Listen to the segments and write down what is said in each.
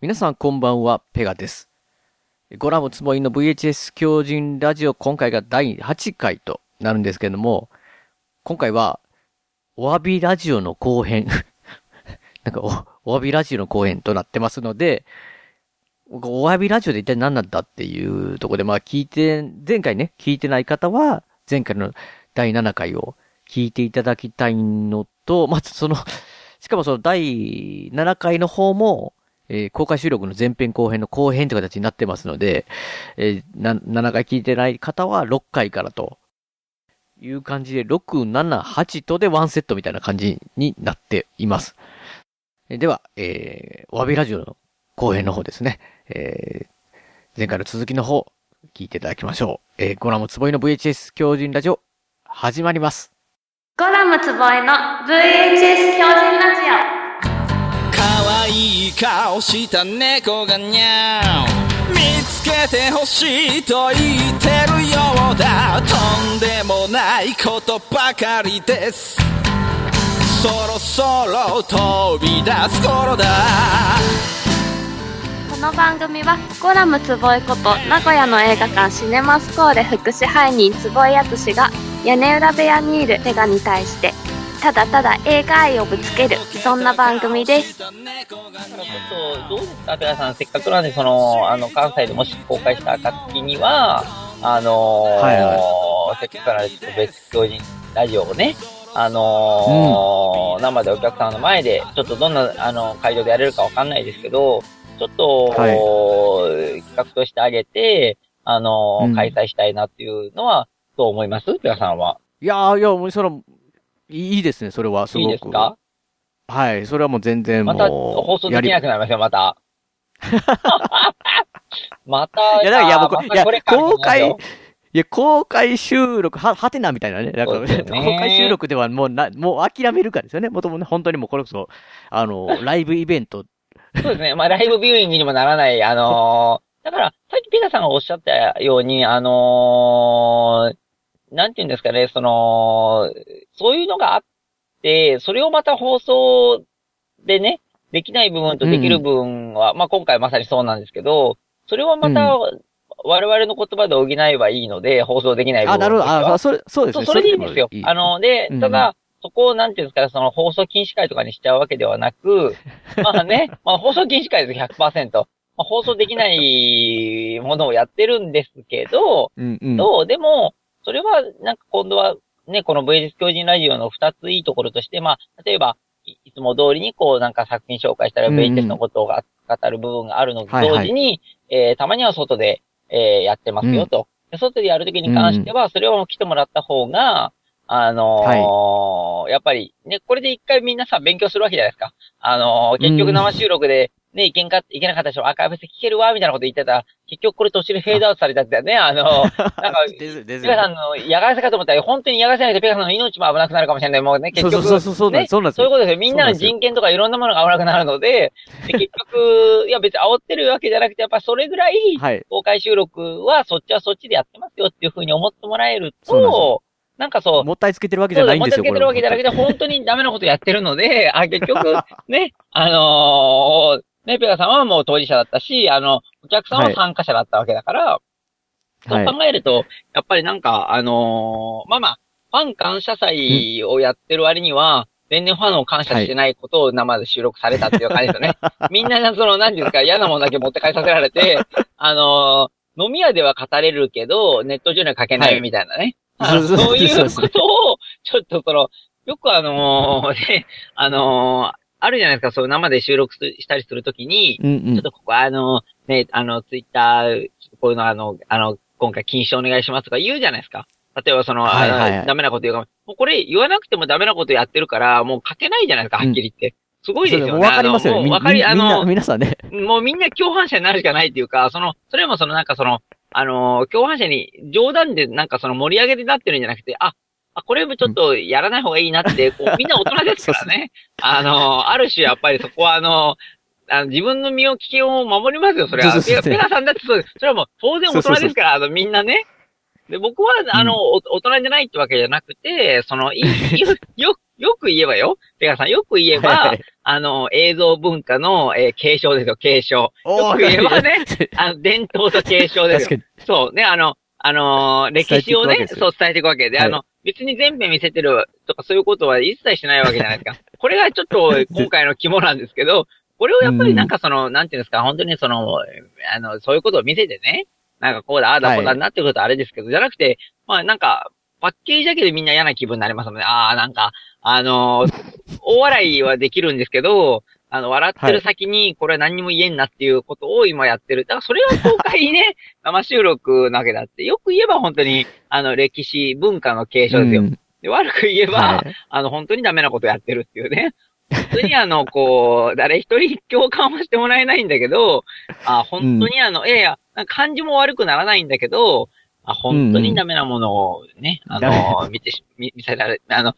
皆さんこんばんは、ペガです。ゴラムつもりの VHS 狂人ラジオ、今回が第8回となるんですけれども、今回は、お詫びラジオの後編、なんかお、お詫びラジオの後編となってますので、お詫びラジオで一体何なんだっていうところで、まあ聞いて、前回ね、聞いてない方は、前回の第7回を聞いていただきたいのと、まずその、しかもその第7回の方も、えー公開収録の前編後編の後編という形になってますので、えーな、7回聞いてない方は6回からという感じで、6、7、8とでワンセットみたいな感じになっています。では、えー、お詫びラジオの後編の方ですね。えー前回の続きの方、聞いていただきましょう。えー、ゴラムつぼいの VHS 狂人ラジオ、始まります。ゴラムつぼえの VHS 狂人ラジ可愛い顔した猫がにゃー見つけてほしいと言ってるようだ。とんでもないことばかりです。そろそろ飛び出す頃だ。この番組はゴラムつぼえこと名古屋の映画館シネマスコーレ福祉配人坪井敦が屋根裏部屋にいるペガに対してただただ映画愛をぶつける。そんな番組です。ちょっと、どうですか、ペガさん。せっかくなんで、その、あの、関西でもし公開した暁には、あのーはいはせっかくなんで、ちょっと別教人ラジオをね、あのー生でお客さんの前で、ちょっとどんな、あの、会場でやれるかわかんないですけど、ちょっと、はい。企画としてあげて、あのーうん。開催したいなっていうのは、どう思います？ペガさんは。いやー、いや、もうその、いいいですね、それは、すごく。いいですか？はい、それはもう全然もう。また、放送できなくなりますよ、また。また、いや、だから、いや、僕、いやまたこれ、から公開、いや、公開収録、は、はてなみたいなね。なんか、そうですよね公開収録ではもうな、もう諦めるからですよね。もともとね、本当にもうこれこそ、あの、ライブイベント。そうですね。まあ、ライブビューイングにもならない、あのーだから、さっきピタさんがおっしゃったように、あのーなんていうんですかね、その、そういうのがあって、それをまた放送でね、できない部分とできる部分は、まあ今回まさにそうなんですけど、それはまた、我々の言葉で補えばいいので、放送できない部分あ、なるほど。あ、それ、そうですね。それでいいんですよ。あの、の、でうん、ただ、そこを、なんていうんですか、その放送禁止会とかにしちゃうわけではなく、まあね、まあ放送禁止会です100%。まあ、放送できないものをやってるんですけど、うんうん。どう？でも、それは、なんか今度は、ね、この VS 狂人ラジオの二ついいところとして、まあ、例えば、いいつも通りにこう、なんか作品紹介したらうんうん。VHS のことをが語る部分があるのと同時に、えーたまには外で、えーやってますよと。で外でやるときに関しては、それを来てもらった方が、あのーやっぱり、ね、これで一回みんなさ、勉強するわけじゃないですか。あのー結局生収録で、ね、いけんか、いけなかった人アーカイブして聞けるわ、みたいなこと言ってたら、結局これ途中でフェードアウトされたんだよね。あのーなんか、ペガさんの嫌がらせかと思ったら、本当に嫌がらせなくて、ペガさんの命も危なくなるかもしれない。もうね、結局。そうそうそう、そうなんです、そうなんですよ。そういうことですよ。みんなの人権とかいろんなものが危なくなるので、で 結局、いや別に煽ってるわけじゃなくて、やっぱそれぐらい、はい。公開収録はそっちはそっちでやってますよっていうふうに思ってもらえると、なんかそう、もったいつけてるわけじゃないんですよ、持ち上げてるわけじゃなくて、本当にダメなことやってるので、あ、結局、ね、あのーね、ペガさんはもう当事者だったし、あの、お客さんは参加者だったわけだから、そうはい。考えると、やっぱりなんか、あのーまあまあ、ファン感謝祭をやってる割には、全然ファンを感謝してないことを生で収録されたっていう感じですよね。みんな、その、なんていうんですか、嫌なものだけ持って帰させられて、あのー飲み屋では語れるけど、ネット上には書けないみたいなね。あのそうそうそういうことを、ちょっとその、よくあのーね、あのーあるじゃないですか、そう生で収録すしたりするときに、うんうんちょっ。とここあの、ね、あの、ツイッター、こういうのあの、あの、今回禁止お願いしますとか言うじゃないですか。例えばその、はいはいはいダメなこと言うかも。もうこれ言わなくてもダメなことやってるから、もう書けないじゃないですか、はっきり言って。すごいですよね。もうわかりますよね。わかり、あの、皆さんね。もうみんな共犯者になるしかないっていうか、その、それもそのなんかその、あの、共犯者に冗談でなんかその盛り上げでなってるんじゃなくて、あ、あ、これもちょっとやらない方がいいなって、こう、みんな大人ですからね。あの、ある種やっぱりそこはあの、あの自分の身を危険を守りますよ、それは。そうそうペガさんだってそうです。それはもう当然大人ですから、あの、みんなね。で、僕は、あの、お大人じゃないってわけじゃなくて、その、いい、よ、よ、よく言えばよ、ペガさん、よく言えば、はいあの、映像文化の、えー継承ですよ、継承。よく言えばね、あの、伝統と継承ですよ。そうね、あの、あのー歴史をね、伝えていくわけですよそう伝えていくわけで、はいあの、別に全編見せてるとかそういうことは一切しないわけじゃないですか。これがちょっと今回の肝なんですけど、これをやっぱりなんかその、なんていうんですか、本当にその、あの、そういうことを見せてね、なんかこうだ、ああだ、こうだなってことはあれですけど、じゃなくて、まあなんか、パッケージだけでみんな嫌な気分になりますもんね。ああ、なんか、あのー大笑いはできるんですけど、あの、笑ってる先に、これは何にも言えんなっていうことを今やってる。だからそれは公開にね、生収録なわけだって。よく言えば本当に、あの、歴史、文化の継承ですよ。うんで悪く言えば、はいあの、本当にダメなことやってるっていうね。本当にあの、こう、誰一人共感はしてもらえないんだけど、あ、本当にあの、いやいや、なんか感じも悪くならないんだけど、あ、本当にダメなものをね、ダメあの、見てし、見見せられ、あの、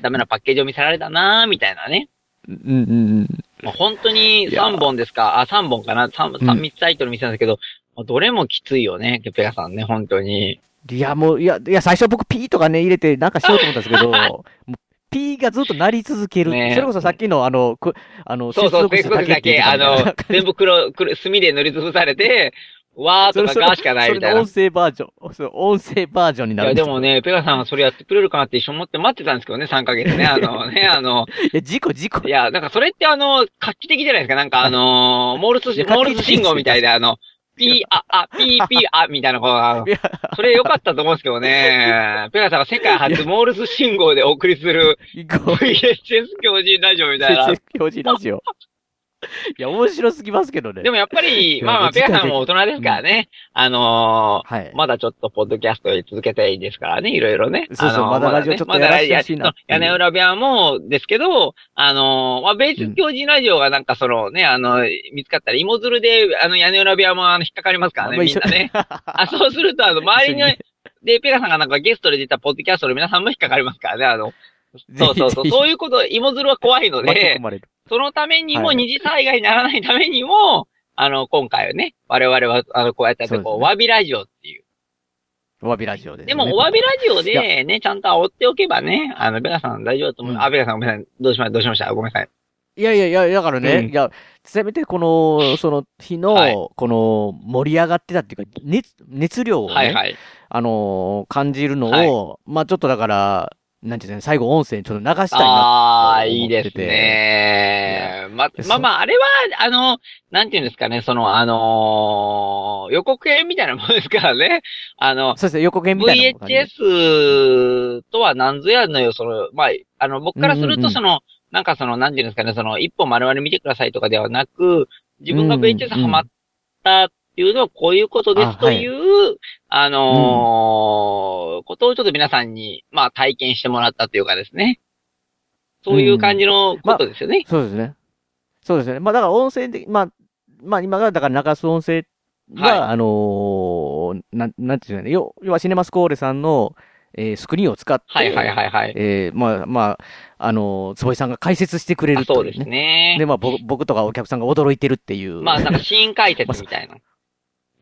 ダメなパッケージを見せられたなみたいなね。うんうんうん。もう本当に3本ですか？あ、3本かな ?3、うん3、3つタイトル見せたんですけど、どれもきついよね、ペガさんね、本当に。いや、もう、いや、いや、最初僕 P とかね、入れてなんかしようと思ったんですけど、P がずっと鳴り続ける。ねそれこそさっきの、あの、くあの、そうそう、接接続だけ、あの全部黒、黒、墨で塗りつぶされて、わーとかガーしかないみたいな。音声バージョン。そう、音声バージョンにいや、なるんですよでもね、ペガさんがそれやってくれるかなって一緒に思って待ってたんですけどね、3ヶ月ね。あのね、あの、いや、事故、事故い。や、なんかそれってあの、画期的じゃないですか。なんかあのー モールスいや、モールス信号みたいで、あの、ピー、あ、あ、ピー、ピー、あ、みたいな、こうあのいや、それ良かったと思うんですけどね。ペガさんが世界初モールス信号でお送りする。VHS 強靭ラジオみたいな。先生表示ラジオ。いや、面白すぎますけどね。でもやっぱり、まあまあ、ペガさんも大人ですからね。あのーはい。まだちょっとポッドキャストを続けたいですからね、いろいろね。そうそうあのまだラジオちょっとやらせてほしいな屋根裏部屋もですけど、あの、まあ、ベース教人ラジオがなんかそのね、あの、見つかったら芋づるで、あの、屋根裏部屋もあの、引っかかりますからね、みんなね。あ、そうすると、あの、周りに、で、ペガさんがなんかゲストで出たポッドキャストの皆さんも引っかかりますからね、あの、そうそうそう、そういうこと、芋づるは怖いので。そのためにも、はい二次災害にならないためにも、あの、今回はね、我々は、あの、こうやってこう、お詫びラジオっていう。お詫びラジオです、ね。でも、お詫びラジオでね、ちゃんと煽っておけばね、あの、ベガさん大丈夫だと思う。うんあ、ベガさんごめんなさい。どうしました？どうしました？ごめんなさい。いやいやいや、だからね、うんいや、せめてこの、その日の、はいこの盛り上がってたっていうか、熱、熱量をね、はいはい。あのー感じるのを、まあちょっとだから、なんていうんですかね、最後音声ちょっと流したいな。ああ、いいですね。ま、でまあまあ、あれは、あの、なんていうんですかね、その、あのー予告編みたいなものですからね。あの、そうですね、横剣みたいな感じで。VHS とは何ぞやのよ、その、まあ、あの、僕からするうんうんうんとその、なんかその、なんていうんですかね、その、一本丸々見てくださいとかではなく、自分がうんうん VHS ハマったっていうのはこういうことですという、あ,、のーことをちょっと皆さんに、まあ、体験してもらったというかですね。そういう感じのことですよね。そうですね。そうですね。まあだから音声で、まあ、まあ今が、だから流す音声が、はいあのーなん、なんていうのね、要要はシネマスコーレさんの、えースクリーンを使って、はいはいはいはい。えーまあ、まあ、あのー坪井さんが解説してくれるという、ね。あそうですね。で、まあ、ぼ僕とかお客さんが驚いてるっていう。まあ、なんか、シーン解説みたいな。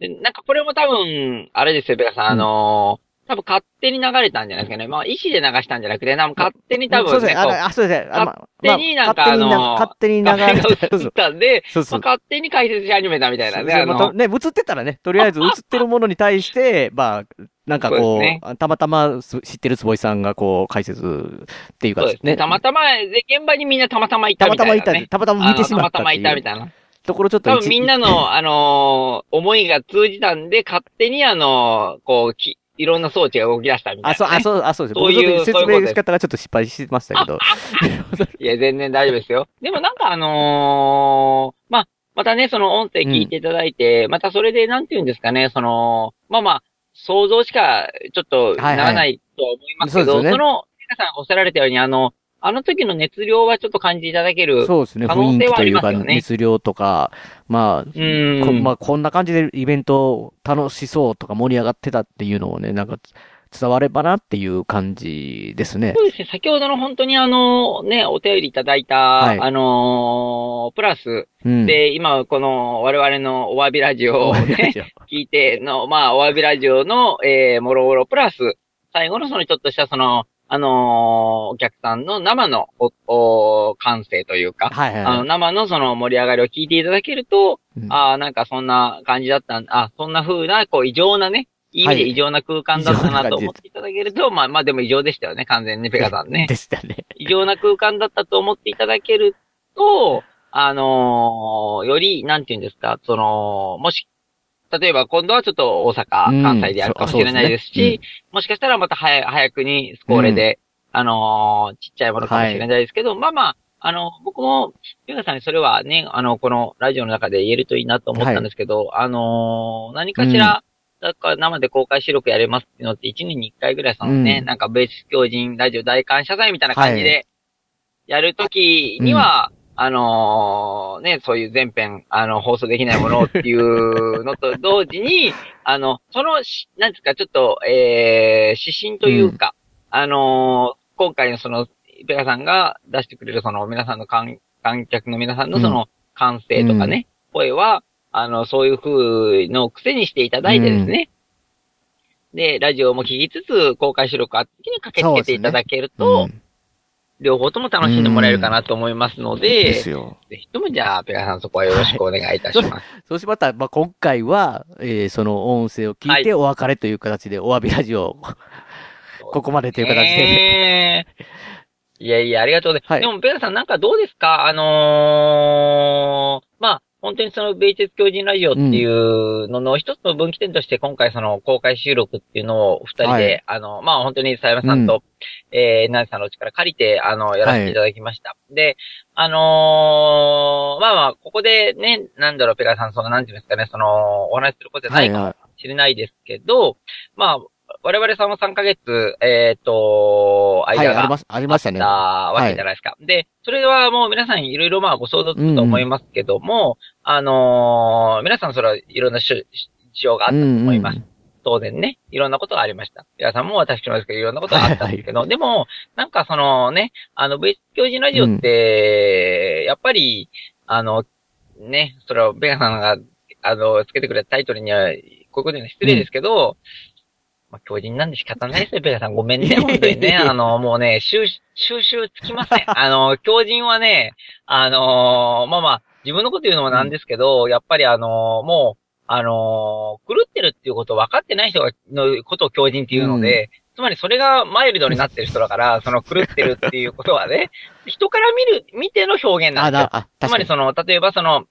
で、なんか、これも多分、あれですよ、ベカさん、あのー多分勝手に流れたんじゃないですかね。まあ、意思で流したんじゃなくて、なんか勝手に多分ね、そうですね。あそうですね。勝手になんかまあ勝手になあのー勝手に流れた んで、そうそうまあ、。勝手に解説し始めたみたいなね。そうあの、まあとね、映ってたらね、とりあえず映ってるものに対して、まあ、なんかそうこう、ですねたまたます知ってる坪井さんがこう、解説っていうかそうですね。たまたま、で、現場にみんなたまたまいたたまみたいな、ね。たまいた、たまたま見てしまったたまたまいたみたいな。ところちょっと一多分みんなの、あのー思いが通じたんで、勝手にあのーこう、き、いろんな装置が動き出したみたいな、あ、そう、あ、そう、あ、そうです。そういう説明の仕方がちょっと失敗しましたけど。いや、全然大丈夫ですよ。でもなんかあのーまあ、またね、その音声聞いていただいて、またそれでなんて言うんですかね、その、まあまあ、想像しかちょっとならないとは思いますけど、はいはいそねその、皆さんおっしゃられたように、あの、あの時の熱量はちょっと感じていただける。そうですね。可能雰囲性はあり気というか、ますよね熱量とか、まあ、うーん。こまあ、こんな感じでイベント楽しそうとか盛り上がってたっていうのをね、なんか伝わればなっていう感じですね。そうですね。先ほどの本当にあの、ね、お便りいただいた、はいあのープラス、うん。で、今この我々のお詫びラジオをね、聞いての、まあ、お詫びラジオの、えー、もろもろプラス、最後のそのちょっとしたその、あのーお客さんの生のお、お、感性というか、はいはいあの、生のその盛り上がりを聞いていただけると、うんああ、なんかそんな感じだったんあそんな風な、こう、異常なね、いい意味はいで異常な空間だったなと思っていただけると、まあまあでも異常でしたよね、完全にね、ペガさんね。でしたね。異常な空間だったと思っていただけると、あのーより、なんて言うんですか、その、もし、例えば今度はちょっと大阪、うん。関西でやるかもしれないですそうそうですし、もしかしたらまた早早くにスコーレで、あのーちっちゃいものかもしれないですけど、まあまあ、あの、僕も、ゆうさんにそれはね、あの、このラジオの中で言えるといいなと思ったんですけど、あのー何かしら、だから生で公開収録やれますっていうのって1年に1回ぐらいそのね、うん。なんかベース狂人ラジオ大感謝祭みたいな感じで、やるときには、あのーね、そういう全編、あの、放送できないものっていうのと同時に、あの、そのし、なんですか、ちょっと、えー、指針というか、あのー今回のその、ペガさんが出してくれるその皆さんの観観客の皆さんのその感性とかね、声は、あの、そういう風の癖にしていただいてですね、で、ラジオも聞きつつ、公開収録あった時に駆けつけていただけると、うん両方とも楽しんでもらえるかなと思いますので、ですよ。ぜひともじゃあ、ペガさんそこはよろしくお願いいたします。そうしまったら、まあ、今回は、えーその音声を聞いてお別れという形で、お詫びラジオを、ここまでという形で。いやいや、ありがとうございます。はいでも、ペガさんなんかどうですか？あのー、まあ、本当にその、ベイテス狂人ラジオっていうのの一つの分岐点として、今回その、公開収録っていうのを二人で、はい。あの、まあ、本当に佐山さんと、えー、ナイさんのお力借りて、あの、やらせていただきました。で、あのーまあまあ、ここでね、なんだろう、ペガさん、その、なんていうんですかね、その、お話しすることじゃないかもはしれないですけど、まあ、我々さんも3ヶ月、えっ、と、い。はい、間があります、ありましたね。あったわけじゃないですか。で、それはもう皆さんいろいろまあご想像つくと思いますけども、あのー皆さんそれはいろんな事情があったと思います。うん当然ね、いろんなことがありました。皆さんも私もですけど、いろんなことがあったんですけど、でも、なんかそのね、あの、V 教人ラジオって、やっぱり、あの、ね、それはベガさんが、あの、つけてくれたタイトルには、こういうことには失礼ですけど、まあ、狂人なんで仕方ないですよ、ベガさん。ごめんね、本当にね。あの、もうね、収、収集つきません。あの、狂人はね、あのまあまあ、自分のこと言うのもなんですけど、やっぱりあのもう、あの狂ってるっていうことを分かってない人が、のことを狂人っていうので、つまりそれがマイルドになってる人だから、その狂ってるっていうことはね、人から見る、見ての表現なあ、んですよだ、。あ、つ。まりその、例えばその、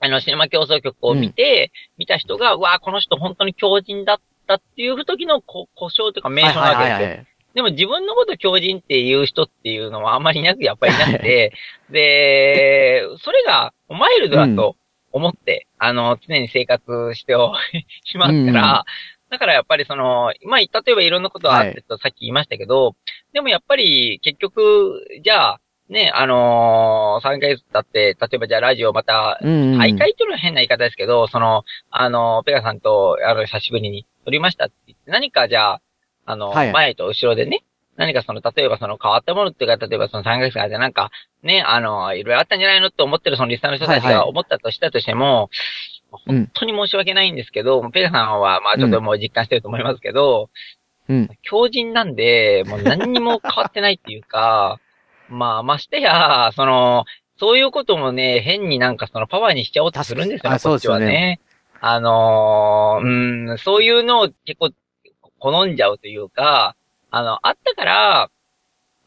あの、シネマ競争曲を見て、見た人が、うわあこの人本当に狂人だったっていう時のこ故障というか名称なわけですよ。はいはいはい。でも自分のこと狂人っていう人っていうのはあんまりいなく、やっぱりいなくて、で、それがマイルドだと思って、あの、常に生活してお しますから、だからやっぱりその、まあ、例えばいろんなことがあってとさっき言いましたけど、でもやっぱり結局、じゃあ、ね、あのー、3ヶ月経って、例えばじゃあラジオまた、うんうん。大会っていうのは変な言い方ですけど、その、あの、ペガさんと、あの、久しぶりに撮りましたって言って、何かじゃあ、あの、はい前と後ろでね、何かその、例えばその変わったものっていうか、例えばその3ヶ月間でなんか、ね、あの、いろいろあったんじゃないのって思ってるそのリスナーの人たちはいはいが思ったとしたとしても、うん本当に申し訳ないんですけど、ペガさんはまあちょっともう実感してると思いますけど、うん。強人なんで、もう何にも変わってないっていうか、まあ、ましてや、その、そういうこともね、変になんかそのパワーにしちゃおうとするんですよね、こっちはそうですよね。あのーうん、そういうのを結構好んじゃうというか、あの、あったから、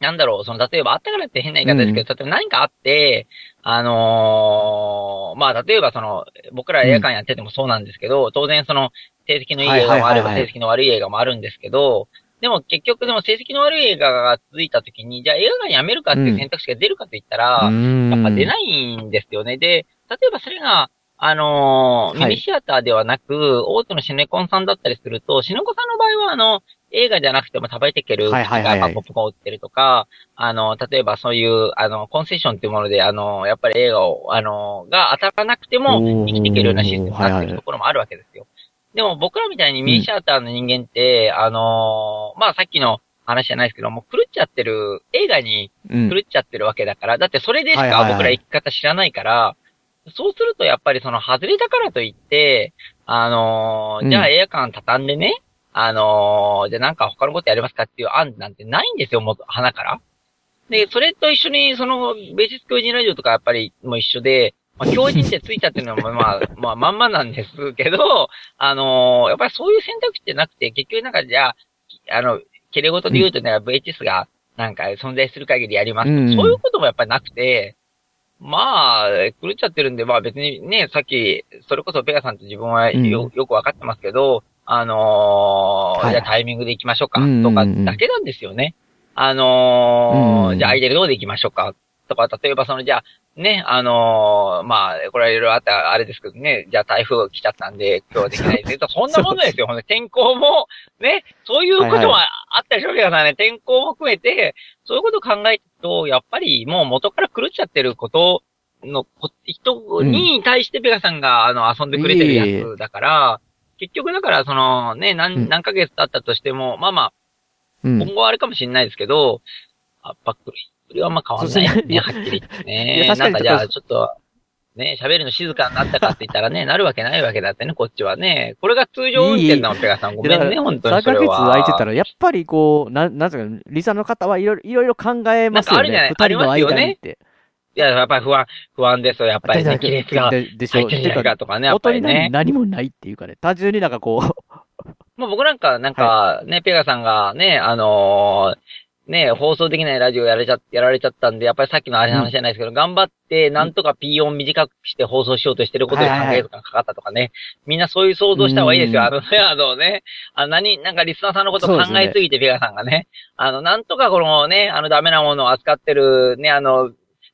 なんだろう、その、例えばあったからって変な言い方ですけど、例えば何かあって、あのーまあ、例えばその、僕ら映画館やっててもそうなんですけど、当然その、成績のいい。映画もあれば、成績の悪い映画もあるんですけど、でも結局でも成績の悪い映画が続いた時に、じゃあ映画館やめるかっていう選択肢が出るかと言ったら、やっぱ出い。ないんですよね。で、例えばそれが、あのーはいミニシアターではなく、大手のシネコンさんだったりすると、シネコンさんの場合は、あの、映画じゃなくても食べていける機はいはいはいはいがポップコーン売ってるとか、あの、例えばそういう、あの、コンセッションっていうもので、あの、やっぱり映画を、あの、が当たらなくても生きていけるようなシステムになってるところもあるわけですよ。でも僕らみたいにミニシアターの人間って、あのーまあ、さっきの話じゃないですけども、狂っちゃってる、映画にうん。狂っちゃってるわけだから、だってそれでしはいはいはいか僕ら生き方知らないから、そうするとやっぱりその外れたからといって、あのーうんじゃあ映画館畳んでね、あのーじゃあなんか他のことやりますかっていう案なんてないんですよ、もう、花から。で、それと一緒に、その、ベーシス教人ラジオとかやっぱりもう一緒で、まあ、教人ってついちゃってるのは、まあ、まあ、まんまなんですけど、あのーやっぱりそういう選択肢ってなくて、結局なんかじゃあ、あの、切れ事で言うとね、VHS がなんか存在する限りやります、うんそういうこともやっぱりなくて、まあ、狂っちゃってるんで、まあ別にね、さっき、それこそペガさんと自分はよ,、よくわかってますけど、あのーじゃあタイミングで行きましょうか、とかだけなんですよね。あのーじゃあ空いてるとこで行きましょうか、とか、例えばその、じゃあ、ね、あのーまあ、これはいろいろあったあれですけどね、じゃあ台風来ちゃったんで、今日はできないですけど、そんなもんですよ、ほんと天候も、ね、そういうこともはいあったでしょ、ペガさんね、天候も含めて、そういうことを考えると、やっぱりもう元から狂っちゃってることのこ人に対してペガさんが、あの、遊んでくれてるやつだから、結局だから、その、ね、うん。何、何ヶ月経ったとしても、まあまあ、うん。今後はあれかもしれないですけど、圧迫それはま変わんないはっきり言っていやね。確かになんかじゃあ、ちょっと、ね、喋るの静かになったかって言ったらね、なるわけないわけだってね、こっちはね。これが通常運転だもん、ペガさん。ごめんね、本当に3ヶ月。空いてたら、やっぱりこう、なん、なんていうか、リサの方はいろいろ、いろいろ考えますよなんかあるじゃない？ね二人の間にって。いや、やっぱり不安、不安ですよ、やっぱりね。亀裂がででしょ。入ってんじゃないかとかね、やっぱり音に何ね。何もないっていうかね、単純になんかこもう僕なんか、なんか、ね、ペガさんがね、あのーね、放送できないラジオやられちゃ、やられちゃったんで、やっぱりさっきのあれの話じゃないですけど、頑張って、なんとか P 音短くして放送しようとしてることで3はいはいはい。ヶ月間かかったとかね。みんなそういう想像した方がいいですよ。うん。あのね、あのね、あの何、なんかリスナーさんのことを考えすぎて、ペガさんがね、あの、なんとかこのね、あのダメなものを扱ってる、ね、あの、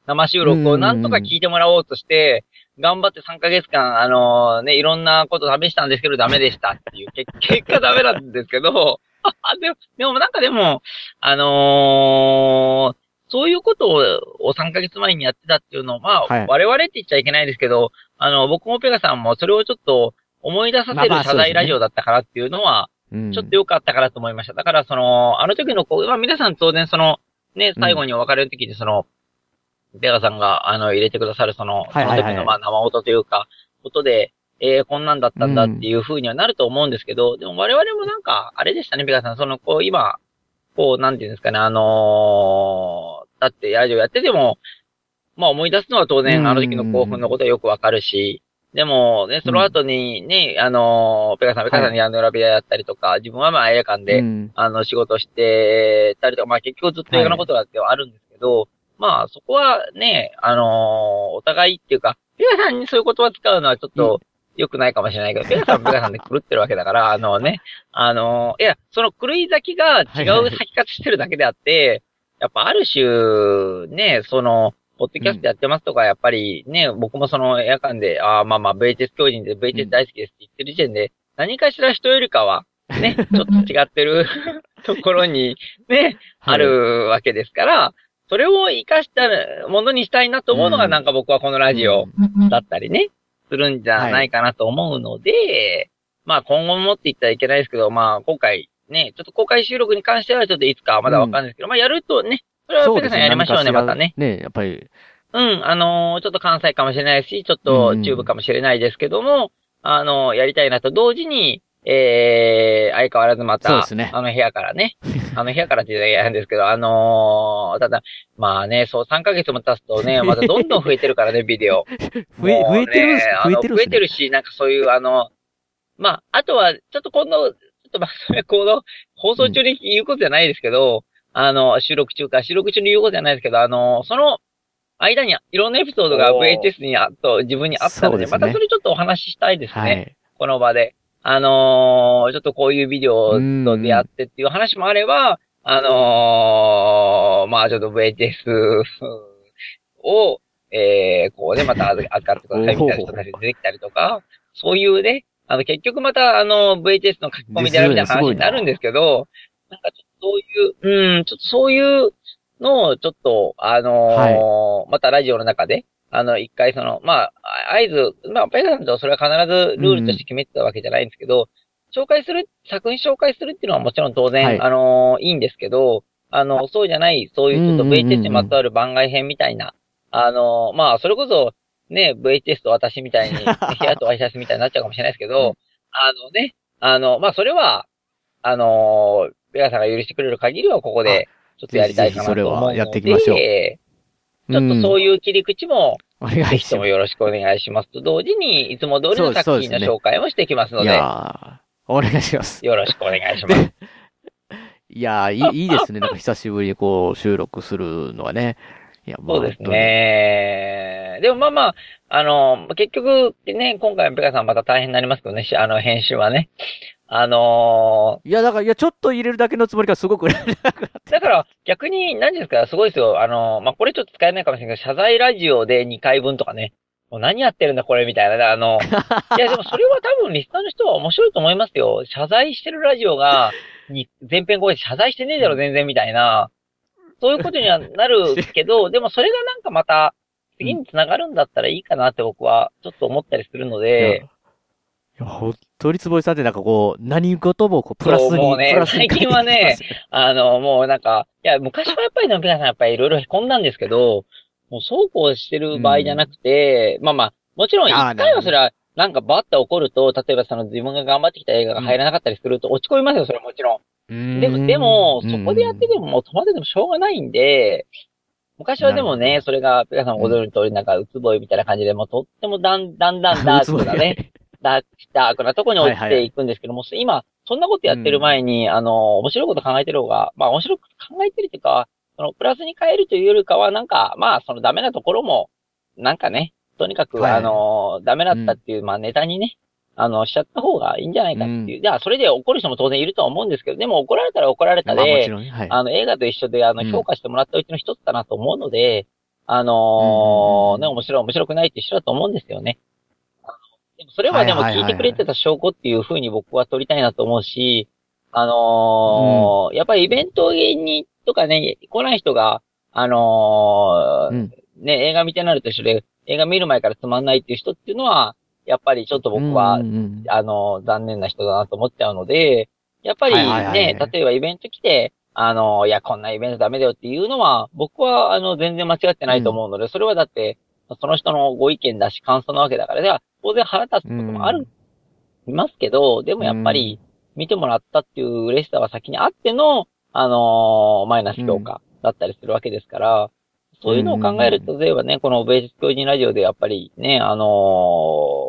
生収録をなんとか聞いてもらおうとして、頑張って3ヶ月間、あのね、いろんなこと試したんですけどダメでしたっていう、結 結果ダメなんですけど、あ でも、でもなんかでも、あのーそういうことをを3ヶ月前にやってたっていうのを、まあ、はい。我々って言っちゃいけないですけど、あの、僕もペガさんもそれをちょっと思い出させる謝罪ラジオだったからっていうのは、ちょっと良かったかなと思いました。だから、その、あの時のこう、まあ皆さん当然その、ね、最後にお別れの時にその、ペガさんが、あの、入れてくださるその、その時の、まあ生音というか、ことで、えー、こんなんだったんだっていう風にはなると思うんですけど、でも我々もなんか、あれでしたね、ペガさん、その、こう、今、こう、なんていうんですかね、あのーだって、ラジオやってても、まあ思い出すのは当うん。然、あの時の興奮のことはよくわかるし、でもね、その後にね、あのーペガさん、ペガさんにあの選び屋やったりとか、自分はまあ映画館で、うん。あの、仕事してたりとか、まあ結局ずっと映画のことだってはあるんですけど、まあそこはね、あのーお互いっていうか、ペガさんにそういう言葉使うのはちょっと良くないかもしれないけど、ペガさんはペガさんで狂ってるわけだから、あのね、あのーいや、その狂い咲きが違う咲き方してるだけであって、やっぱある種、ね、その、ポッドキャストやってますとか、やっぱりね、僕もその映画館で、ああ、まあまあ、VHS 教人で VHS 大好きですって言ってる時点で、何かしら人よりかは、ね、ちょっと違ってる ところに、ね、あるわけですから、それを活かしたものにしたいなと思うのが、うん。なんか僕はこのラジオだったりね、するんじゃないかなと思うので、まあ今後もって言ったらいけないですけど、まあ今回ね、ちょっと公開収録に関してはちょっといつかはまだわかんないですけど、まあやるとね、それはペガさんやりましょうね、またね。。ね、やっぱり、うん、あのーちょっと関西かもしれないし、ちょっと中部かもしれないですけども、あのーやりたいなと同時に、えー、相変わらずまた、そうですねあの部屋からね、あの部屋からって言ったら嫌なんですけど、あのーただ、まあね、そう3ヶ月も経つとね、またどんどん増えてるからね、ビデオ。増え、ね増えてる増えてるんす増えてるし、なんかそういう、あの、まあ、あとは、ちょっと今度、ちょっとまあ、それこの、放送中に言うことじゃないですけど、あの、収録中か、収録中に言うことじゃないですけど、あの、その、間にいろんなエピソードが VHS にあと、自分にあったので、ですねまたそれちょっとお話ししたいですね。はい。この場で。あのーちょっとこういうビデオと出会ってっていう話もあれば、あのーまあちょっと VHS を、えー、こうね、また預かってくださいみたいな人たち出てきたりとか、そういうね、あの、結局また、あの、VHS の書き込みでやるみたいな話になるんですけど、なんかちょっとそういう、うん、ちょっとそういうのを、ちょっと、あのーまたラジオの中で、あの、一回その、まあ、あ合図、まあ、ペガさんとそれは必ずルールとして決めてたわけじゃないんですけど、紹介する、作品紹介するっていうのはもちろん当然、はい。あのーいいんですけど、あの、そうじゃない、そういうちょっとうんうんうんうん。VHS にまつわる番外編みたいな、あのーまあ、それこそ、ね、VHS と私みたいに、部屋とワイシャツみたいになっちゃうかもしれないですけど、あのね、あの、まあ、それは、あのー、ベガさんが許してくれる限りはここで、ちょっとやりたいかなと思うので、ぜひぜひそれはやっていきましょうちょっとそういう切り口も、お願ぜひともいします。よろしくお願いしますと同時に、いつも通りの作品の紹介もしていきますのいで、やーお願いします。よろしくお願いします。いやーいい、いいですね。なんか久しぶりにこう収録するのはね。いや、まあそうです。ね。でもまあまあ、あの、結局ね、今回のペガさんまた大変になりますけどね、しあの、編集はね。あのいや、だから、いや、ちょっと入れるだけのつもりがすごく、ーだから逆に、何ですか、すごいですよ。あの、まあ、これちょっと使えないかもしれないけど、謝罪ラジオで2回分とかね。もう何やってるんだこれみたいなね。あの、いやでもそれは多分リスナーの人は面白いと思いますよ。謝罪してるラジオが、に、前編後編謝罪してねえだろ全然みたいな。そういうことにはなるけど、でもそれがなんかまた、次に繋がるんだったらいいかなって僕はちょっと思ったりするのいやいで、や、本当に坪井さんってなんかこう、何事もこう、プラスに、もうね最近はね、あの、もうなんか、いや、昔はやっぱりね、皆さんやっぱりいろいろ凹んだんですけど、もうそうこうしてる場合じゃなくて、まあまあ、もちろん一回はそれは、なんかバッと起こると、例えばその自分が頑張ってきた映画が入らなかったりすると落ち込みますよ、それはもちろん。うん。でも、でも、そこでやっててももう止まっててもしょうがないんで、昔はでもね、それが、ペガさんご存知の通り、なんか、うつぼいみたいな感じで、もうとってもだんだんだんダークなね、ダーク、なとこに落ちていくんですけども、今、そんなことやってる前に、あの、面白いこと考えてる方が、まあ面白く考えてるっていうか、その、プラスに変えるというよりかは、なんか、まあ、そのダメなところも、なんかね、とにかく、はいあの、ダメだったっていう、まあネタにね、あの、しちゃった方がいいんじゃないかっていう。じゃあ、それで怒る人も当然いるとは思うんですけど、でも怒られたら怒られたまあ、ね、はい。あの、映画と一緒で、あの、評価してもらったうちの一つかなと思うので、あうんうんうんうんのね、面白い、面白くないって一緒だと思うんですよね。でもそれはでもはいはいはい。はい聞いてくれてた証拠っていう風に僕は取りたいなと思うし、あのーやっぱりイベントに、とかね、来ない人が、あのーうん。ね、映画見てなると一緒で、映画見る前からつまんないっていう人っていうのは、やっぱりちょっと僕はうんうんうん。あの、残念な人だなと思っちゃうので、やっぱりはいはいはいね、例えばイベント来て、あの、いや、こんなイベントダメだよっていうのは、僕は、あの、全然間違ってないと思うので、それはだって、その人のご意見だし、感想なわけだから、では、当然腹立つこともある、いますけど、でもやっぱり、見てもらったっていう嬉しさは先にあっての、あのマイナス評価だったりするわけですから、そういうのを考えると、例えばね、このベース教人ラジオでやっぱりね、あの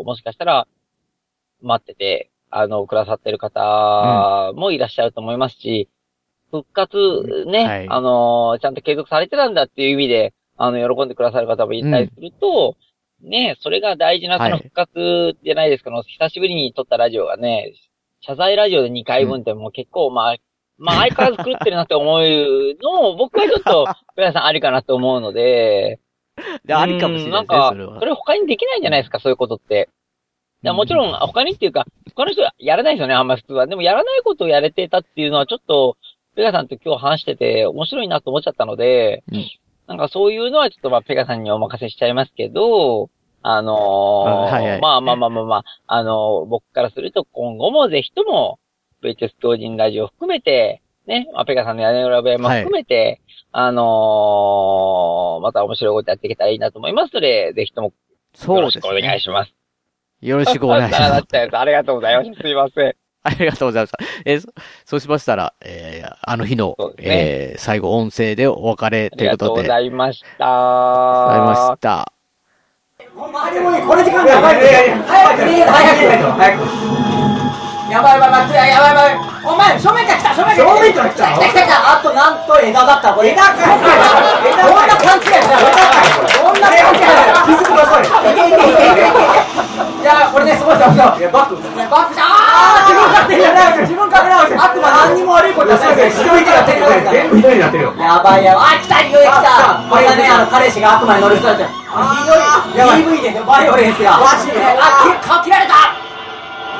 もしかしたら、待ってて、あの、くださってる方もいらっしゃると思いますし、復活ね、はい。あのちゃんと継続されてたんだっていう意味で、あの、喜んでくださる方もいたりすると、ね、それが大事なそのはい復活じゃないですけど、久しぶりに撮ったラジオがね、謝罪ラジオで2回分ってもう結構、まあ、まあ相変わらず狂ってるなって思うのも、僕はちょっと、皆さんありかなと思うので、でありかもしれないですね、うんなんかそれは。それ他にできないじゃないですか、そういうことって。いやもちろん、他にっていうか、他の人はやらないですよね、あんまり普通は。でも、やらないことをやれてたっていうのは、ちょっと、ペガさんと今日話してて、面白いなと思っちゃったので、うんなんかそういうのはちょっとまあ、ペガさんにお任せしちゃいますけど、あのーあはいはいまあまあまあまあまあ、あのー僕からすると今後もぜひとも、VHS 狂人ラジオ含めて、ね、まあ、ペガさんの屋根裏部屋も含めて、あのーまた面白いことやっていけたらいいなと思いますので、ぜひともよろしくお願いね。します。よろしくお願いしな ます。ありがとうございます。すいません。ありがとうございました。えーそそうしましたら、えーあの日の、ねえー最後音声でお別れありがとうごということで、ざいました。ありがとうございました。周りもね、これ時間がやばい早く逃げて早く早くやばいやばいやばいやばいやばいお前正面から来た正面から正面から来た来た来た来たあとなんと枝だったこれ枝かいこんな勘違いしたこんな勘違いした気づくださいいやこれねすごいですよい。やバック。バック。じゃあー自分勝手にやらない自分勝手にあくま何にも悪いことはないですよ一人でやってるから全部一人でやってるよ。やばいやばい。あ来たい来た。これがねあの彼氏が悪魔に乗る人だってひどい。DV ですよバイオレンスがあき顔切られた。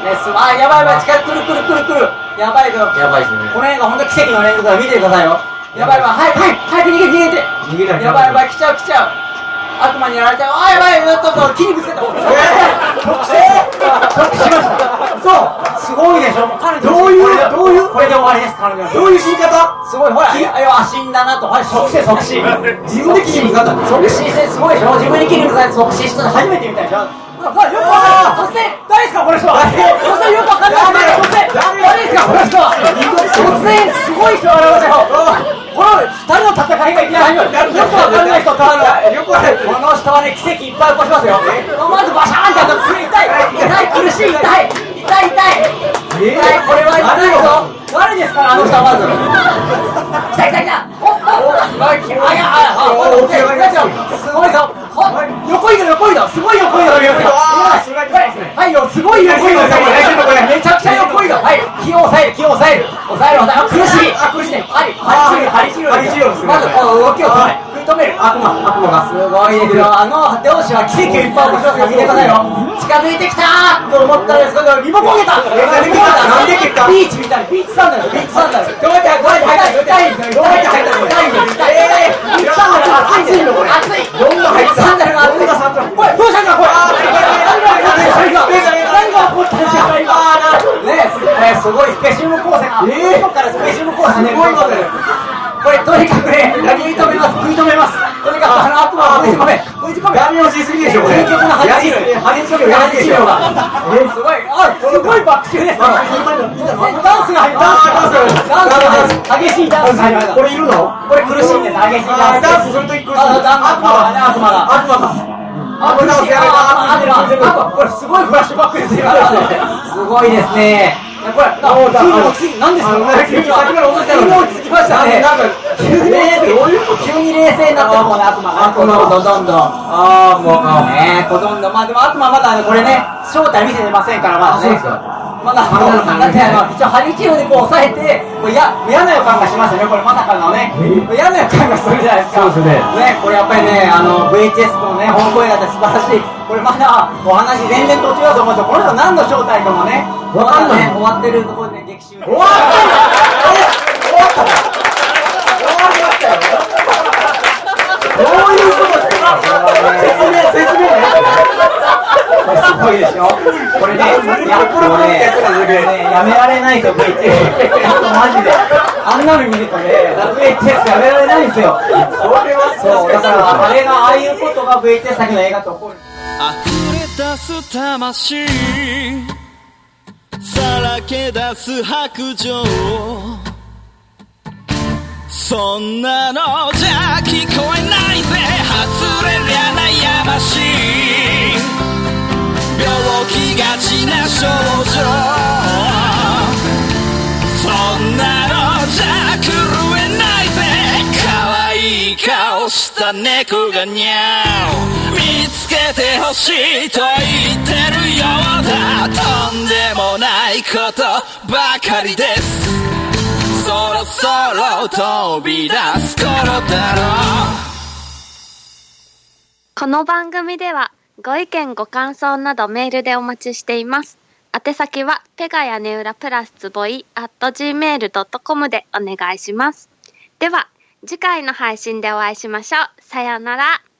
ね、すまあ、やばいやばい、近く来る来る来る来る。やばいぞ。やばいですね。この映画本当奇跡の連続だ。見てくださいよ。やばいやばい、早く、早く、逃げて逃げて。逃げない。やばいやばい、来ちゃう来ちゃう。悪魔にやられて「あやばいうやっと筋肉つけた」え特性特しましたそう。すごいでしょ。彼女どういう？どういう？これで終わりです彼女。どういう死に方？すごいほら。いや死んだなと。はい即死即死。自分で筋肉使った即死してすごいでしょ。自分で筋肉使って即死。したの初めて見たでしょ。よくわかんない。突然。誰ですかこの人突然。よくわかんない誰ですかこの人は突然。すごい人現れたよこの二人の戦いがいきなりよくわかんない人とあるはね、奇跡いっぱい起こしますよ。まずバシャーンってやったら痛い、痛い、苦しい、痛い、痛い、痛い。痛い、これは痛いぞ。誰ですか、あの人はまず。来た来た来た。おっと、あ、い。や、あ、あ、オッケー、オッケー、すごい。ぞ。横移動、横移動、すごい。横移動ですよ。はい、よ、すごい。横移動ですよ。これめちゃくちゃ横移動。はい、気を抑える、気を抑える。抑える、抑える。苦しい。あ、苦しい。はい、針治療、針治療。まず、この動きを止め。食い。止める悪魔悪魔がすごい。ですよあの漁師は奇跡をい。っぱい。起こしますよ見てください。よ近づい。てきたーと思ったらですけどリモコンゲたなんで結果ビーチみたい。なビーチサンダルビーチサンダルどうやってどうやって痛い。痛い。どうやって入ったの痛い。んです痛いビーチサンダルが熱いのこれ熱いどんどん入ってサンダルが熱いこれどうしたんだこれ何が何が起こったんですかねえすごいスペシウム光線がどこからスペシウム光線すごいことこれとにかくね、食い止めます、食い止めます。とにかくあの悪魔を封じ込め、封じ込め。闇をしすぎでしょこれ究極のすごい、あ、すごいバック中です。ダンスが入った。ダンスダンスが激しいダンスが入った。これいるのこれ苦しいんです、激しいダンス。ダンスすると苦しいあ、ダンス、悪魔がね、悪魔が。悪魔あ、これすごいフラッシュバックですよ。すごいですね。これ、あ、急に落ち着き、なんですか急にさっきから思ったのに落ち着きましたね。なんか急に冷静急に冷静になってもうね、悪魔が。悪魔どんどんどん。ああ、もう、ねこどんどん。まあでも悪魔まだね、これね、正体見せてませんから、まだね。まだ、だってあの、一応、ハリチーでこう押さえて、こうや嫌な予感がしますよね、これまさかのね。嫌な予感がするじゃないですか。そうですねね、これやっぱりね、あの、VHS のね、本声だって素晴らしい。これまだ、お話全然途中だと思うんですよ。この人何の正体かもね、わかんない。終わってるところで激臭。終終わったのどういうことですか？説明説明これすごいでしょ？これね、や、これね、ね、やめられないですよ、VHS。マジで。あんなの見るとね、VHS やめられないんですよ。それはそう、だから、あれが、ああいうことが VHS 先の映画と起こる。溢れ出す魂さらけ出す白状そんなのじゃ聞こえないぜ外れりゃ悩ましい病気がちな症状そんなのじゃ狂えないぜ可愛い顔した猫がにゃお見つけてほしいと言ってるようだとんでもないことばかりですそろそろ飛び出す。頃だろうこの番組ではご意見ご感想などメールでお待ちしています。宛先はペガ屋根裏プラスつぼい at gmail.com でお願いします。では次回の配信でお会いしましょう。さようなら。